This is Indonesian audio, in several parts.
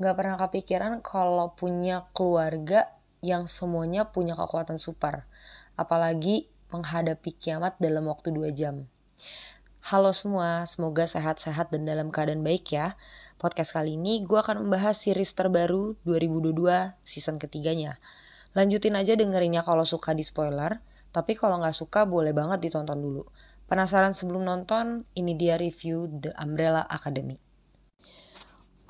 Gak pernah kepikiran kalau punya keluarga yang semuanya punya kekuatan super. Apalagi menghadapi kiamat dalam waktu 2 jam. Halo semua, semoga sehat-sehat dan dalam keadaan baik ya. Podcast kali ini gue akan membahas series terbaru 2022 season ketiganya. Lanjutin aja dengerinnya kalau suka di spoiler, tapi kalau nggak suka boleh banget ditonton dulu. Penasaran sebelum nonton? Ini dia review The Umbrella Academy.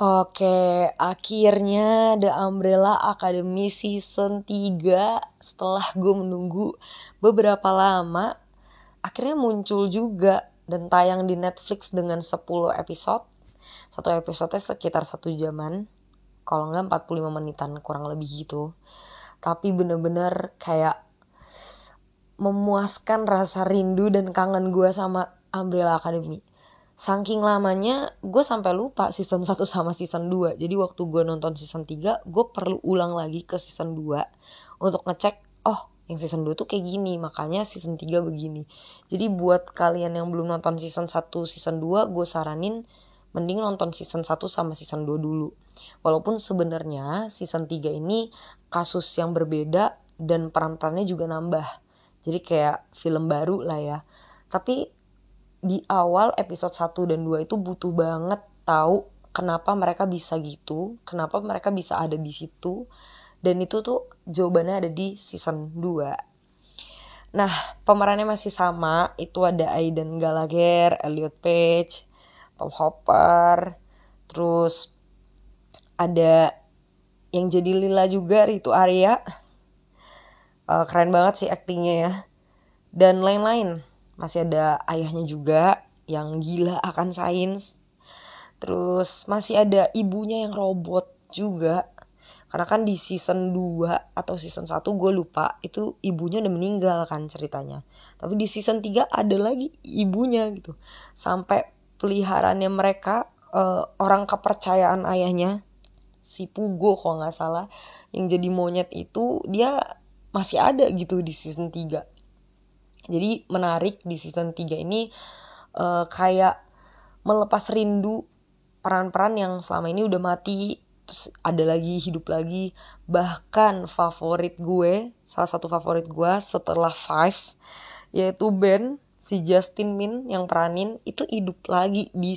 Oke, akhirnya The Umbrella Academy season 3 setelah gue menunggu beberapa lama akhirnya muncul juga dan tayang di Netflix dengan 10 episode. Satu episode sekitar satu jaman, kalau nggak 45 menitan kurang lebih gitu. Tapi bener-bener kayak memuaskan rasa rindu dan kangen gue sama Umbrella Academy. Saking lamanya gue sampai lupa season 1 sama season 2. Jadi waktu gue nonton season 3, gue perlu ulang lagi ke season 2 untuk ngecek, oh yang season 2 tuh kayak gini, makanya season 3 begini. Jadi buat kalian yang belum nonton season 1, season 2, gue saranin mending nonton season 1 sama season 2 dulu. Walaupun sebenarnya season 3 ini kasus yang berbeda dan peran-perannya juga nambah jadi kayak film baru lah ya. Tapi di awal episode 1 dan 2 itu butuh banget tahu kenapa mereka bisa gitu, kenapa mereka bisa ada di situ. Dan itu tuh jawabannya ada di season 2. Nah, pemerannya masih sama. Itu ada Aiden Gallagher, Elliot Page, Tom Hopper, terus ada yang jadi Lila juga, Ritu Arya, uh, keren banget sih aktingnya ya dan lain-lain masih ada ayahnya juga yang gila akan sains. Terus masih ada ibunya yang robot juga. Karena kan di season 2 atau season 1 gue lupa itu ibunya udah meninggal kan ceritanya. Tapi di season 3 ada lagi ibunya gitu. Sampai peliharaannya mereka uh, orang kepercayaan ayahnya si Pugo kalau nggak salah yang jadi monyet itu dia masih ada gitu di season 3 jadi menarik di season 3 ini uh, kayak melepas rindu peran-peran yang selama ini udah mati terus ada lagi hidup lagi. Bahkan favorit gue salah satu favorit gue setelah Five yaitu Ben si Justin Min yang peranin itu hidup lagi di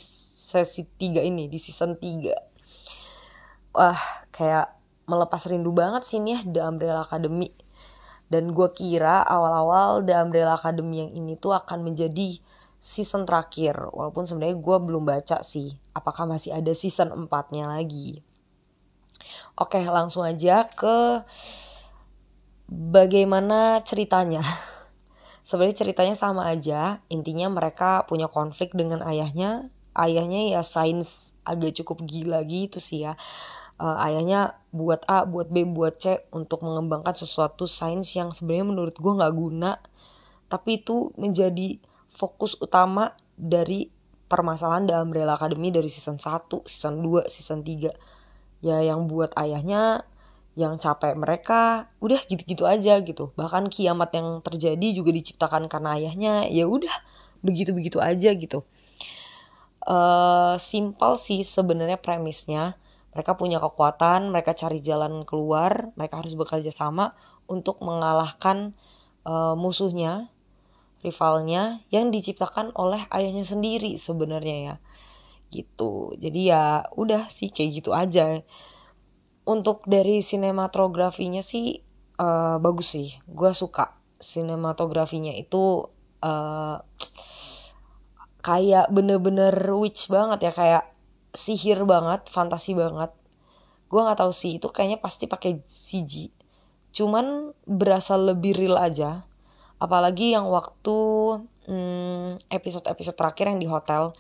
sesi 3 ini di season 3 wah kayak melepas rindu banget sih nih ya The Umbrella Academy dan gue kira awal-awal The Umbrella Academy yang ini tuh akan menjadi season terakhir. Walaupun sebenarnya gue belum baca sih. Apakah masih ada season 4-nya lagi. Oke langsung aja ke bagaimana ceritanya. Sebenarnya ceritanya sama aja. Intinya mereka punya konflik dengan ayahnya. Ayahnya ya sains agak cukup gila gitu sih ya uh, ayahnya buat A, buat B, buat C untuk mengembangkan sesuatu sains yang sebenarnya menurut gue nggak guna, tapi itu menjadi fokus utama dari permasalahan The Umbrella Academy dari season 1, season 2, season 3. Ya yang buat ayahnya yang capek mereka udah gitu-gitu aja gitu. Bahkan kiamat yang terjadi juga diciptakan karena ayahnya ya udah begitu-begitu aja gitu. Uh, simpel sih sebenarnya premisnya mereka punya kekuatan, mereka cari jalan keluar, mereka harus bekerja sama untuk mengalahkan uh, musuhnya, rivalnya yang diciptakan oleh ayahnya sendiri sebenarnya ya. Gitu. Jadi ya udah sih kayak gitu aja. Untuk dari sinematografinya sih uh, bagus sih. Gue suka sinematografinya itu uh, kayak bener-bener witch banget ya kayak sihir banget, fantasi banget. Gue nggak tahu sih itu kayaknya pasti pakai CG. Cuman berasa lebih real aja. Apalagi yang waktu hmm, episode-episode terakhir yang di hotel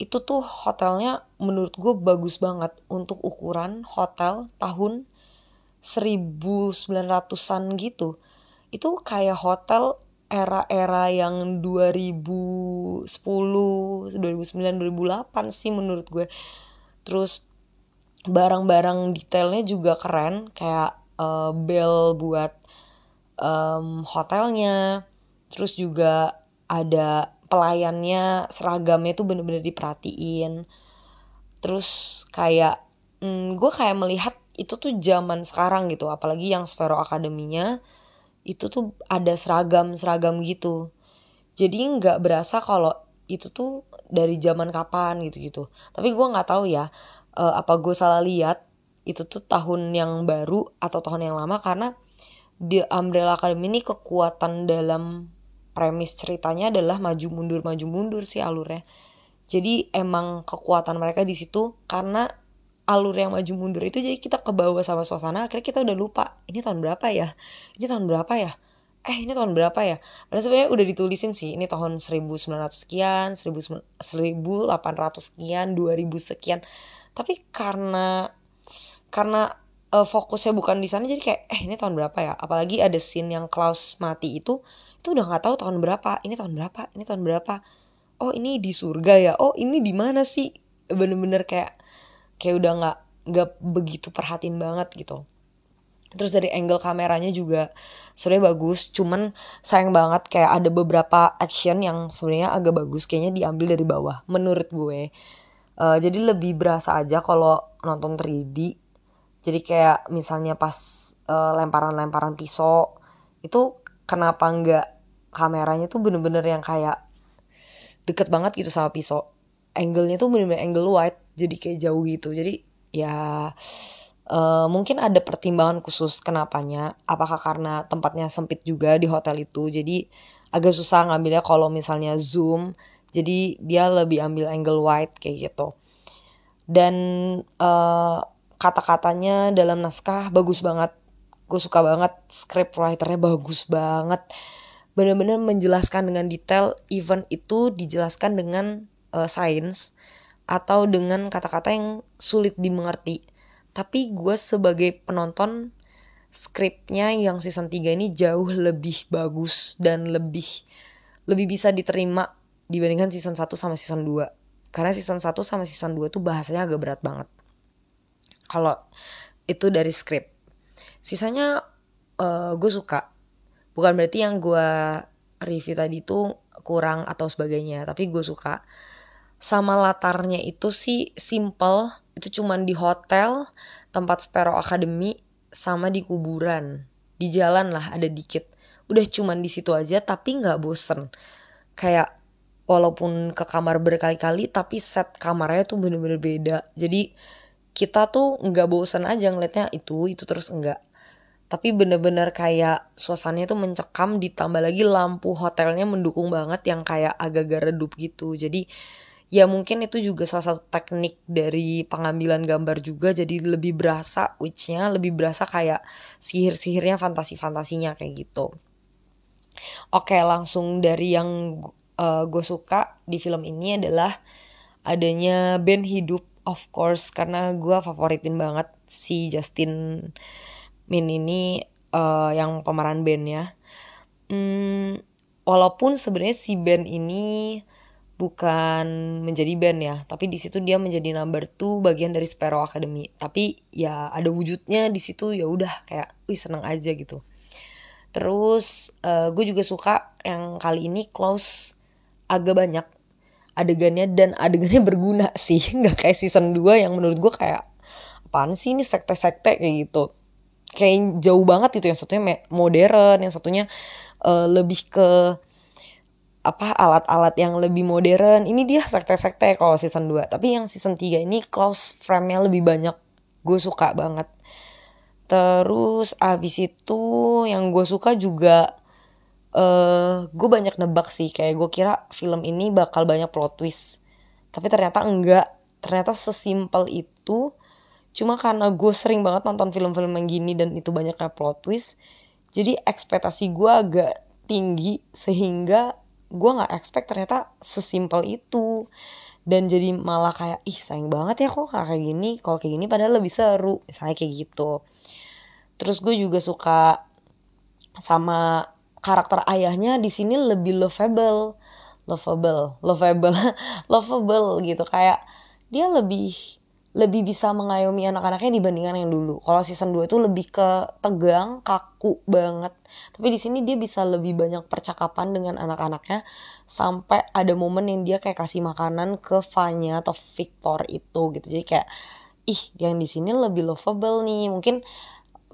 itu tuh hotelnya menurut gue bagus banget untuk ukuran hotel tahun 1900-an gitu. Itu kayak hotel era-era yang 2010, 2009, 2008 sih menurut gue. Terus barang-barang detailnya juga keren kayak uh, bell buat um, hotelnya. Terus juga ada pelayannya seragamnya tuh bener-bener diperhatiin. Terus kayak hmm, gue kayak melihat itu tuh zaman sekarang gitu apalagi yang Sphero Akademinya itu tuh ada seragam seragam gitu. Jadi nggak berasa kalau itu tuh dari zaman kapan gitu gitu tapi gue nggak tahu ya uh, apa gue salah lihat itu tuh tahun yang baru atau tahun yang lama karena di Umbrella Academy ini kekuatan dalam premis ceritanya adalah maju mundur maju mundur sih alurnya. Jadi emang kekuatan mereka di situ karena alur yang maju mundur itu jadi kita ke bawah sama suasana akhirnya kita udah lupa ini tahun berapa ya? Ini tahun berapa ya? Eh ini tahun berapa ya? Padahal sebenarnya udah ditulisin sih ini tahun 1900 sekian 1800 sekian 2000 sekian. Tapi karena karena uh, fokusnya bukan di sana jadi kayak eh ini tahun berapa ya? Apalagi ada scene yang Klaus mati itu itu udah nggak tahu tahun berapa ini tahun berapa? Ini tahun berapa? Oh ini di surga ya? Oh ini di mana sih? Bener-bener kayak kayak udah nggak nggak begitu perhatiin banget gitu. Terus dari angle kameranya juga sebenarnya bagus cuman sayang banget kayak ada beberapa action yang sebenarnya agak bagus kayaknya diambil dari bawah menurut gue. Uh, jadi lebih berasa aja kalau nonton 3D jadi kayak misalnya pas uh, lemparan-lemparan pisau itu kenapa nggak kameranya tuh bener-bener yang kayak deket banget gitu sama pisau angle-nya tuh bener-bener angle wide jadi kayak jauh gitu. Jadi ya uh, mungkin ada pertimbangan khusus kenapanya. Apakah karena tempatnya sempit juga di hotel itu jadi agak susah ngambilnya kalau misalnya zoom. Jadi dia lebih ambil angle wide kayak gitu. Dan uh, kata-katanya dalam naskah bagus banget. Gue suka banget script writernya bagus banget. Bener-bener menjelaskan dengan detail event itu dijelaskan dengan uh, sains atau dengan kata-kata yang sulit dimengerti. Tapi gue sebagai penonton skripnya yang season 3 ini jauh lebih bagus dan lebih lebih bisa diterima dibandingkan season 1 sama season 2. Karena season 1 sama season 2 tuh bahasanya agak berat banget. Kalau itu dari skrip. Sisanya uh, eh, gue suka. Bukan berarti yang gue review tadi itu kurang atau sebagainya, tapi gue suka sama latarnya itu sih simple. Itu cuman di hotel tempat Sparrow Academy sama di kuburan. Di jalan lah ada dikit. Udah cuman di situ aja tapi nggak bosen. Kayak walaupun ke kamar berkali-kali tapi set kamarnya tuh bener-bener beda. Jadi kita tuh nggak bosen aja ngeliatnya itu itu terus enggak tapi bener-bener kayak suasananya tuh mencekam ditambah lagi lampu hotelnya mendukung banget yang kayak agak-agak redup gitu. Jadi ya mungkin itu juga salah satu teknik dari pengambilan gambar juga. Jadi lebih berasa witchnya lebih berasa kayak sihir-sihirnya fantasi-fantasinya kayak gitu. Oke langsung dari yang uh, gue suka di film ini adalah adanya band hidup of course karena gue favoritin banget si Justin Min ini uh, yang pemeran bandnya hmm, walaupun sebenarnya si band ini bukan menjadi band ya, tapi di situ dia menjadi number two bagian dari Sparrow Academy. Tapi ya ada wujudnya di situ ya udah kayak wih seneng aja gitu. Terus uh, gue juga suka yang kali ini close agak banyak adegannya dan adegannya berguna sih nggak kayak season 2 yang menurut gue kayak apaan sih ini sekte-sekte kayak gitu kayak jauh banget itu yang satunya modern yang satunya uh, lebih ke apa alat-alat yang lebih modern. Ini dia sekte-sekte kalau season 2 tapi yang season 3 ini close frame-nya lebih banyak. Gue suka banget. Terus abis itu yang gue suka juga uh, gue banyak nebak sih. Kayak gue kira film ini bakal banyak plot twist. Tapi ternyata enggak. Ternyata sesimpel itu. Cuma karena gue sering banget nonton film-film yang gini dan itu banyaknya plot twist jadi ekspektasi gue agak tinggi sehingga gue nggak expect ternyata sesimpel itu. Dan jadi malah kayak ih sayang banget ya kok kayak gini. Kalau kayak gini padahal lebih seru misalnya kayak gitu. Terus gue juga suka sama karakter ayahnya di sini lebih lovable. Lovable lovable lovable gitu. Kayak dia lebih lebih bisa mengayomi anak-anaknya dibandingkan yang dulu. Kalau season 2 itu lebih ke tegang, kaku banget. Tapi di sini dia bisa lebih banyak percakapan dengan anak-anaknya sampai ada momen yang dia kayak kasih makanan ke Vanya atau Victor itu gitu. Jadi kayak ih yang di sini lebih lovable nih mungkin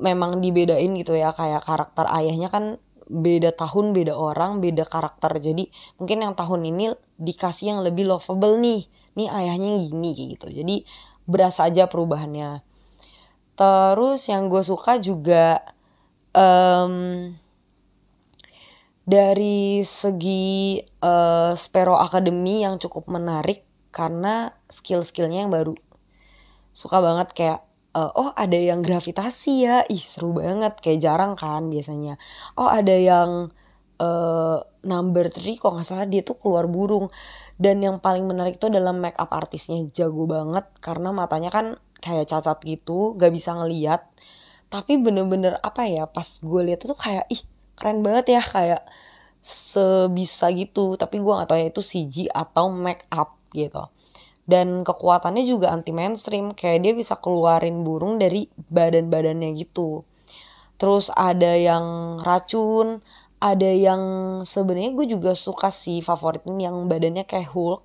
memang dibedain gitu ya kayak karakter ayahnya kan beda tahun beda orang beda karakter jadi mungkin yang tahun ini dikasih yang lebih lovable nih nih ayahnya gini kayak gitu jadi berasa aja perubahannya. Terus yang gue suka juga um, dari segi uh, Sparrow Academy yang cukup menarik karena skill-skillnya yang baru. Suka banget kayak uh, oh ada yang gravitasi ya. Ih seru banget. Kayak jarang kan biasanya. Oh ada yang uh, number three kok nggak salah dia tuh keluar burung. Dan yang paling menarik itu dalam make up artisnya jago banget karena matanya kan kayak cacat gitu gak bisa ngeliat. Tapi bener-bener apa ya pas gue lihat tuh kayak ih keren banget ya kayak sebisa gitu. Tapi gue gak tahu ya itu CG atau make up gitu. Dan kekuatannya juga anti mainstream kayak dia bisa keluarin burung dari badan-badannya gitu. Terus ada yang racun ada yang sebenarnya gue juga suka sih favoritin yang badannya kayak Hulk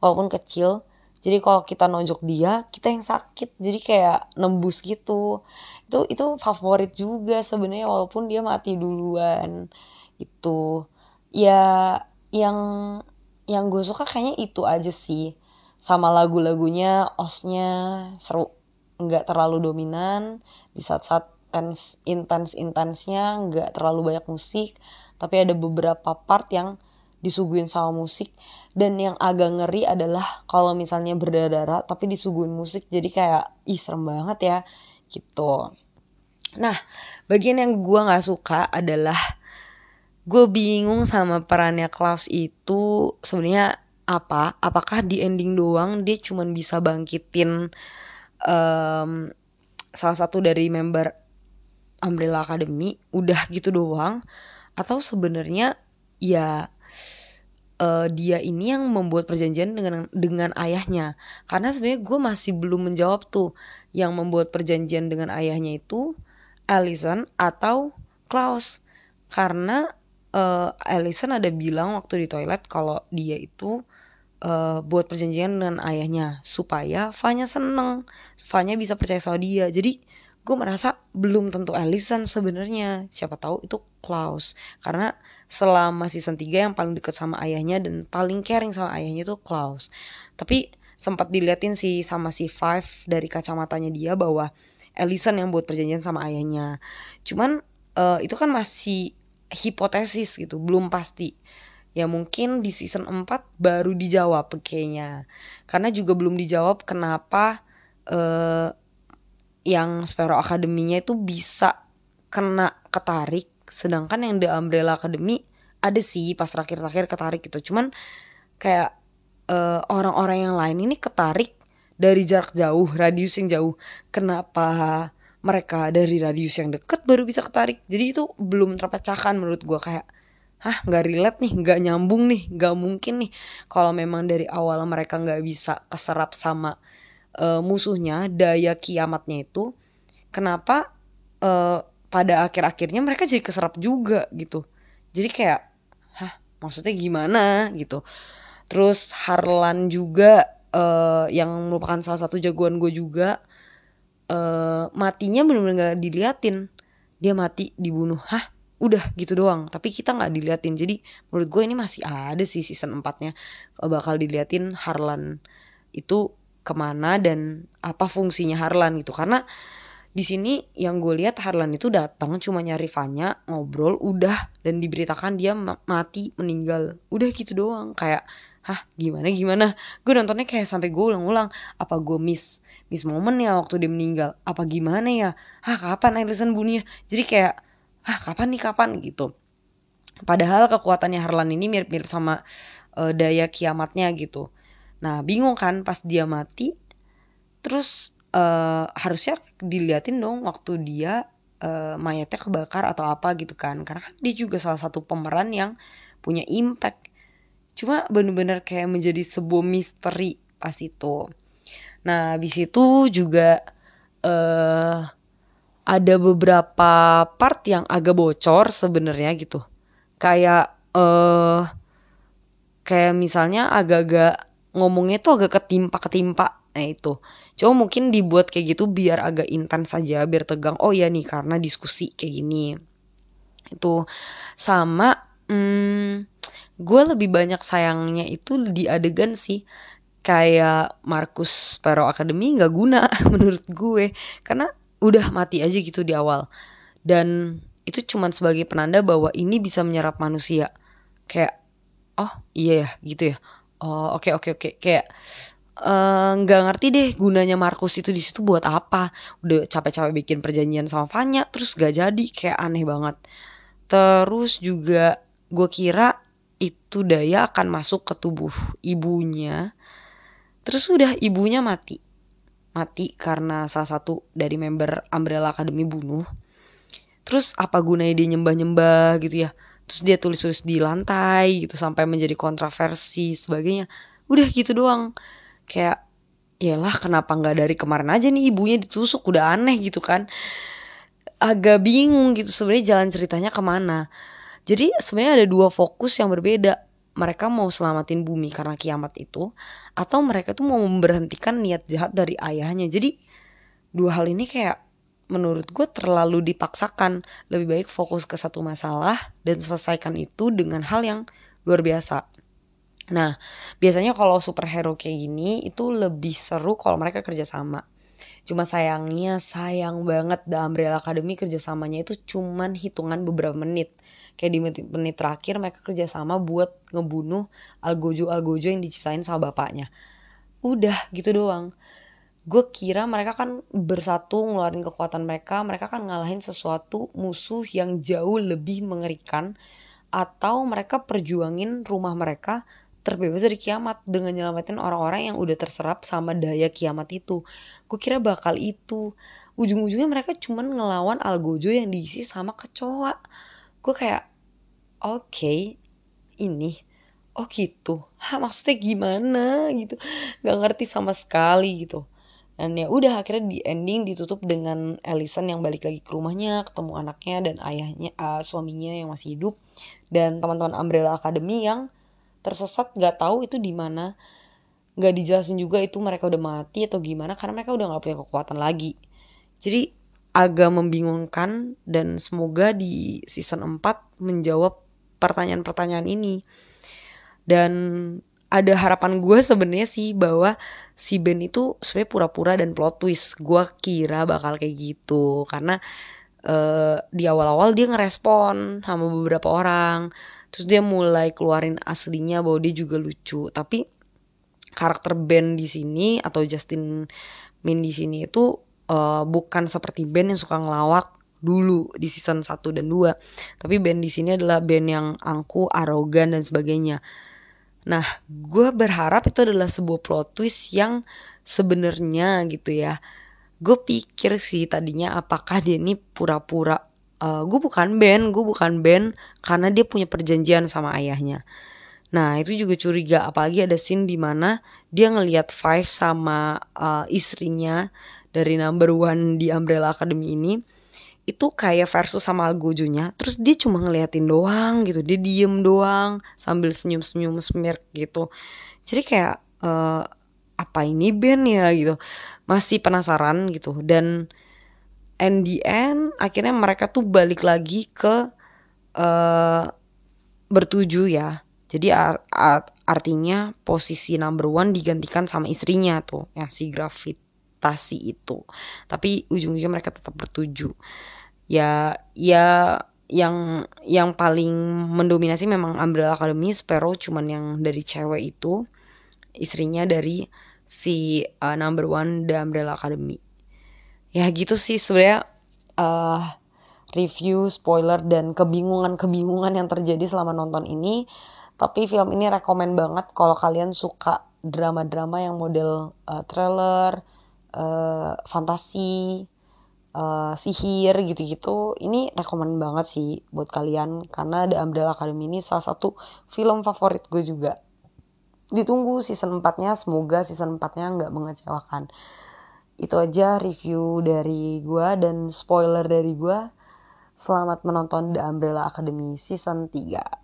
walaupun kecil. Jadi kalau kita nonjok dia kita yang sakit. Jadi kayak nembus gitu. Itu itu favorit juga sebenarnya walaupun dia mati duluan itu ya yang yang gue suka kayaknya itu aja sih. Sama lagu-lagunya osnya seru. Nggak terlalu dominan di saat-saat tense intens intensnya nggak terlalu banyak musik tapi ada beberapa part yang disuguhin sama musik. Dan yang agak ngeri adalah kalau misalnya berdarah tapi disuguhin musik jadi kayak ih serem banget ya gitu. Nah bagian yang gue nggak suka adalah gue bingung sama perannya Klaus itu sebenarnya apa apakah di ending doang dia cuman bisa bangkitin um, salah satu dari member Umbrella Academy udah gitu doang. Atau sebenarnya ya uh, dia ini yang membuat perjanjian dengan dengan ayahnya. Karena sebenarnya gue masih belum menjawab tuh yang membuat perjanjian dengan ayahnya itu Allison atau Klaus. Karena uh, Allison ada bilang waktu di toilet kalau dia itu uh, buat perjanjian dengan ayahnya supaya Fanya seneng, Fanya bisa percaya sama dia. Jadi gue merasa belum tentu Allison sebenarnya. Siapa tahu itu Klaus. Karena selama season 3 yang paling deket sama ayahnya dan paling caring sama ayahnya itu Klaus. Tapi sempat diliatin sih sama si Five dari kacamatanya dia bahwa Allison yang buat perjanjian sama ayahnya. Cuman uh, itu kan masih hipotesis gitu, belum pasti ya mungkin di season 4 baru dijawab kayaknya karena juga belum dijawab kenapa uh, yang Sparrow Academy-nya itu bisa kena ketarik sedangkan yang The Umbrella Academy ada sih pas terakhir-terakhir ketarik gitu. Cuman kayak eh, orang-orang yang lain ini ketarik dari jarak jauh radius yang jauh. Kenapa mereka dari radius yang deket baru bisa ketarik? Jadi itu belum terpecahkan menurut gue kayak hah nggak relate nih nggak nyambung nih nggak mungkin nih kalau memang dari awal mereka nggak bisa keserap sama uh, musuhnya daya kiamatnya itu kenapa uh, pada akhir-akhirnya mereka jadi keserap juga gitu. Jadi kayak hah maksudnya gimana? gitu. Terus Harlan juga uh, yang merupakan salah satu jagoan gue juga uh, matinya benar-benar gak diliatin. Dia mati dibunuh. Hah udah gitu doang. Tapi kita nggak diliatin. Jadi menurut gue ini masih ada sih season 4 nya bakal diliatin Harlan itu ke mana dan apa fungsinya Harlan gitu. Karena di sini yang gue lihat Harlan itu datang cuma nyari Fanya ngobrol udah. Dan diberitakan dia mati meninggal. Udah gitu doang. Kayak hah gimana gimana? Gue nontonnya kayak sampai gue ulang-ulang. Apa gue miss miss momen ya waktu dia meninggal? Apa gimana ya? Hah kapan Allison bunuhnya jadi kayak ah kapan nih kapan? Gitu. Padahal kekuatannya Harlan ini mirip-mirip sama uh, daya kiamatnya gitu nah bingung kan pas dia mati. Terus uh, harusnya diliatin dong waktu dia uh, mayatnya kebakar atau apa gitu kan. Karena kan dia juga salah satu pemeran yang punya impact. Cuma bener-bener kayak menjadi sebuah misteri pas itu. Nah habis itu juga uh, ada beberapa part yang agak bocor sebenarnya gitu. Kayak uh, kayak misalnya agak-agak ngomongnya tuh agak ketimpa-ketimpa Nah itu, cuma mungkin dibuat kayak gitu biar agak intens saja, biar tegang. Oh ya nih karena diskusi kayak gini. Itu sama, hmm, gue lebih banyak sayangnya itu di adegan sih. Kayak Marcus Sparrow Academy nggak guna menurut gue, karena udah mati aja gitu di awal. Dan itu cuman sebagai penanda bahwa ini bisa menyerap manusia. Kayak, oh iya ya gitu ya. Oh oke okay, oke okay, oke. Okay. kayak Eh, nggak uh, ngerti deh gunanya Markus itu di situ buat apa. Udah capek-capek bikin perjanjian sama Vanya terus gak jadi. Kayak aneh banget. Terus juga gue kira itu daya akan masuk ke tubuh ibunya. Terus udah ibunya mati. Mati karena salah satu dari member Umbrella Academy bunuh. Terus apa gunanya dia nyembah-nyembah gitu ya terus dia tulis-tulis di lantai gitu sampai menjadi kontroversi sebagainya. Udah gitu doang. Kayak yalah kenapa nggak dari kemarin aja nih ibunya ditusuk? Udah aneh gitu kan. Agak bingung gitu sebenarnya jalan ceritanya ke mana. Jadi sebenarnya ada dua fokus yang berbeda. Mereka mau selamatin bumi karena kiamat itu atau mereka tuh mau memberhentikan niat jahat dari ayahnya. Jadi dua hal ini kayak menurut gue terlalu dipaksakan lebih baik fokus ke satu masalah dan selesaikan itu dengan hal yang luar biasa Nah, biasanya kalau superhero kayak gini itu lebih seru kalau mereka kerjasama. Cuma sayangnya sayang banget The Umbrella Academy kerjasamanya itu cuman hitungan beberapa menit. Kayak di menit, menit terakhir mereka kerjasama buat ngebunuh Algojo-Algojo yang diciptain sama bapaknya. Udah gitu doang. Gue kira mereka kan bersatu ngeluarin kekuatan mereka, mereka kan ngalahin sesuatu musuh yang jauh lebih mengerikan atau mereka perjuangin rumah mereka terbebas dari kiamat dengan nyelamatin orang-orang yang udah terserap sama daya kiamat itu. Gue kira bakal itu. Ujung-ujungnya mereka cuman ngelawan Algojo yang diisi sama kecoa. Gue kayak, oke, okay, ini, oh gitu. Hah maksudnya gimana gitu. Gak ngerti sama sekali gitu. Dan ya udah akhirnya di ending ditutup dengan Ellison yang balik lagi ke rumahnya, ketemu anaknya dan ayahnya, uh, suaminya yang masih hidup, dan teman-teman Umbrella Academy yang tersesat nggak tahu itu di mana. Nggak dijelasin juga itu mereka udah mati atau gimana karena mereka udah nggak punya kekuatan lagi. Jadi agak membingungkan dan semoga di season 4 menjawab pertanyaan-pertanyaan ini. Dan ada harapan gue sebenarnya sih bahwa si Ben itu sebenarnya pura-pura dan plot twist. Gue kira bakal kayak gitu. Karena uh, di awal-awal dia ngerespon sama beberapa orang. Terus dia mulai keluarin aslinya bahwa dia juga lucu. Tapi karakter Ben di sini atau Justin Min di sini itu uh, bukan seperti Ben yang suka ngelawak dulu di season 1 dan 2 tapi Ben di sini adalah Ben yang angku arogan dan sebagainya nah gue berharap itu adalah sebuah plot twist yang sebenarnya gitu ya. Gue pikir sih tadinya apakah dia ini pura-pura uh, gue bukan band gue bukan band karena dia punya perjanjian sama ayahnya. Nah itu juga curiga apalagi ada scene di mana dia ngelihat Five sama uh, istrinya dari number one di Umbrella Academy ini itu kayak versus sama Algojonya terus dia cuma ngeliatin doang gitu dia diem doang sambil senyum-senyum smirk gitu. Jadi kayak uh, apa ini band ya gitu masih penasaran gitu. Dan and the end akhirnya mereka tuh balik lagi ke uh, bertuju ya. Jadi art, art, artinya posisi number one digantikan sama istrinya tuh ya si gravitasi itu. Tapi ujung-ujungnya mereka tetap bertuju. Ya ya yang yang paling mendominasi memang Umbrella Academy Sparrow cuman yang dari cewek itu istrinya dari si uh, number one The Umbrella Academy. Ya gitu sih sebenarnya uh, review spoiler dan kebingungan-kebingungan yang terjadi selama nonton ini. Tapi film ini rekomend banget kalau kalian suka drama-drama yang model uh, trailer uh, fantasi uh, sihir gitu-gitu ini rekomend banget sih buat kalian karena The Umbrella Academy ini salah satu film favorit gue juga ditunggu season 4 nya semoga season 4 nya nggak mengecewakan itu aja review dari gue dan spoiler dari gue. Selamat menonton The Umbrella Academy season 3.